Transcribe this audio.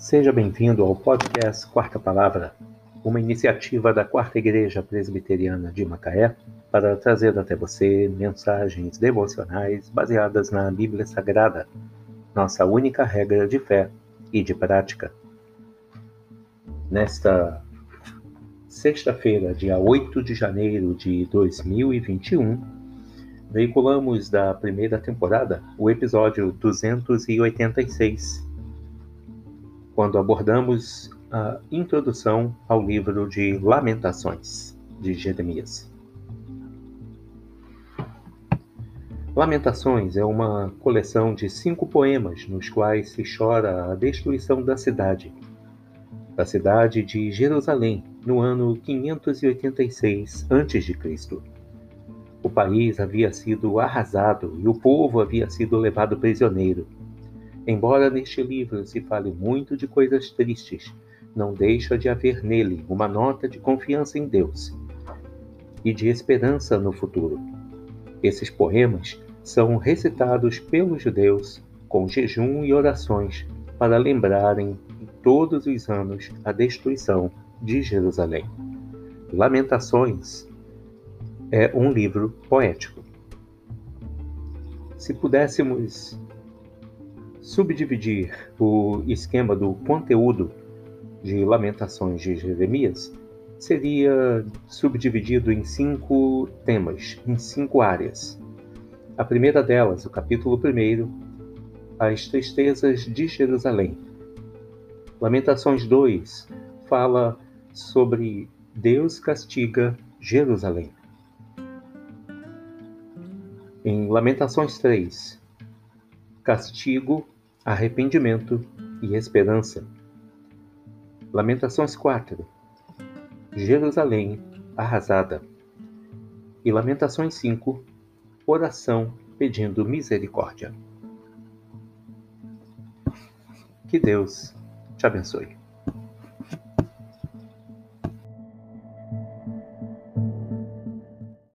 Seja bem-vindo ao podcast Quarta Palavra, uma iniciativa da Quarta Igreja Presbiteriana de Macaé para trazer até você mensagens devocionais baseadas na Bíblia Sagrada, nossa única regra de fé e de prática. Nesta sexta-feira, dia 8 de janeiro de 2021, veiculamos da primeira temporada o episódio 286 quando abordamos a introdução ao livro de Lamentações de Jeremias. Lamentações é uma coleção de cinco poemas nos quais se chora a destruição da cidade, da cidade de Jerusalém, no ano 586 a.C. O país havia sido arrasado e o povo havia sido levado prisioneiro. Embora neste livro se fale muito de coisas tristes, não deixa de haver nele uma nota de confiança em Deus e de esperança no futuro. Esses poemas são recitados pelos judeus com jejum e orações para lembrarem todos os anos a destruição de Jerusalém. Lamentações é um livro poético. Se pudéssemos subdividir o esquema do conteúdo de Lamentações de Jeremias, seria subdividido em cinco temas, em cinco áreas. A primeira delas, o capítulo 1, as tristezas de Jerusalém. Lamentações 2 fala sobre Deus castiga Jerusalém. Em Lamentações 3, castigo arrependimento e esperança. Lamentações 4. Jerusalém arrasada. E Lamentações 5. Oração pedindo misericórdia. Que Deus te abençoe.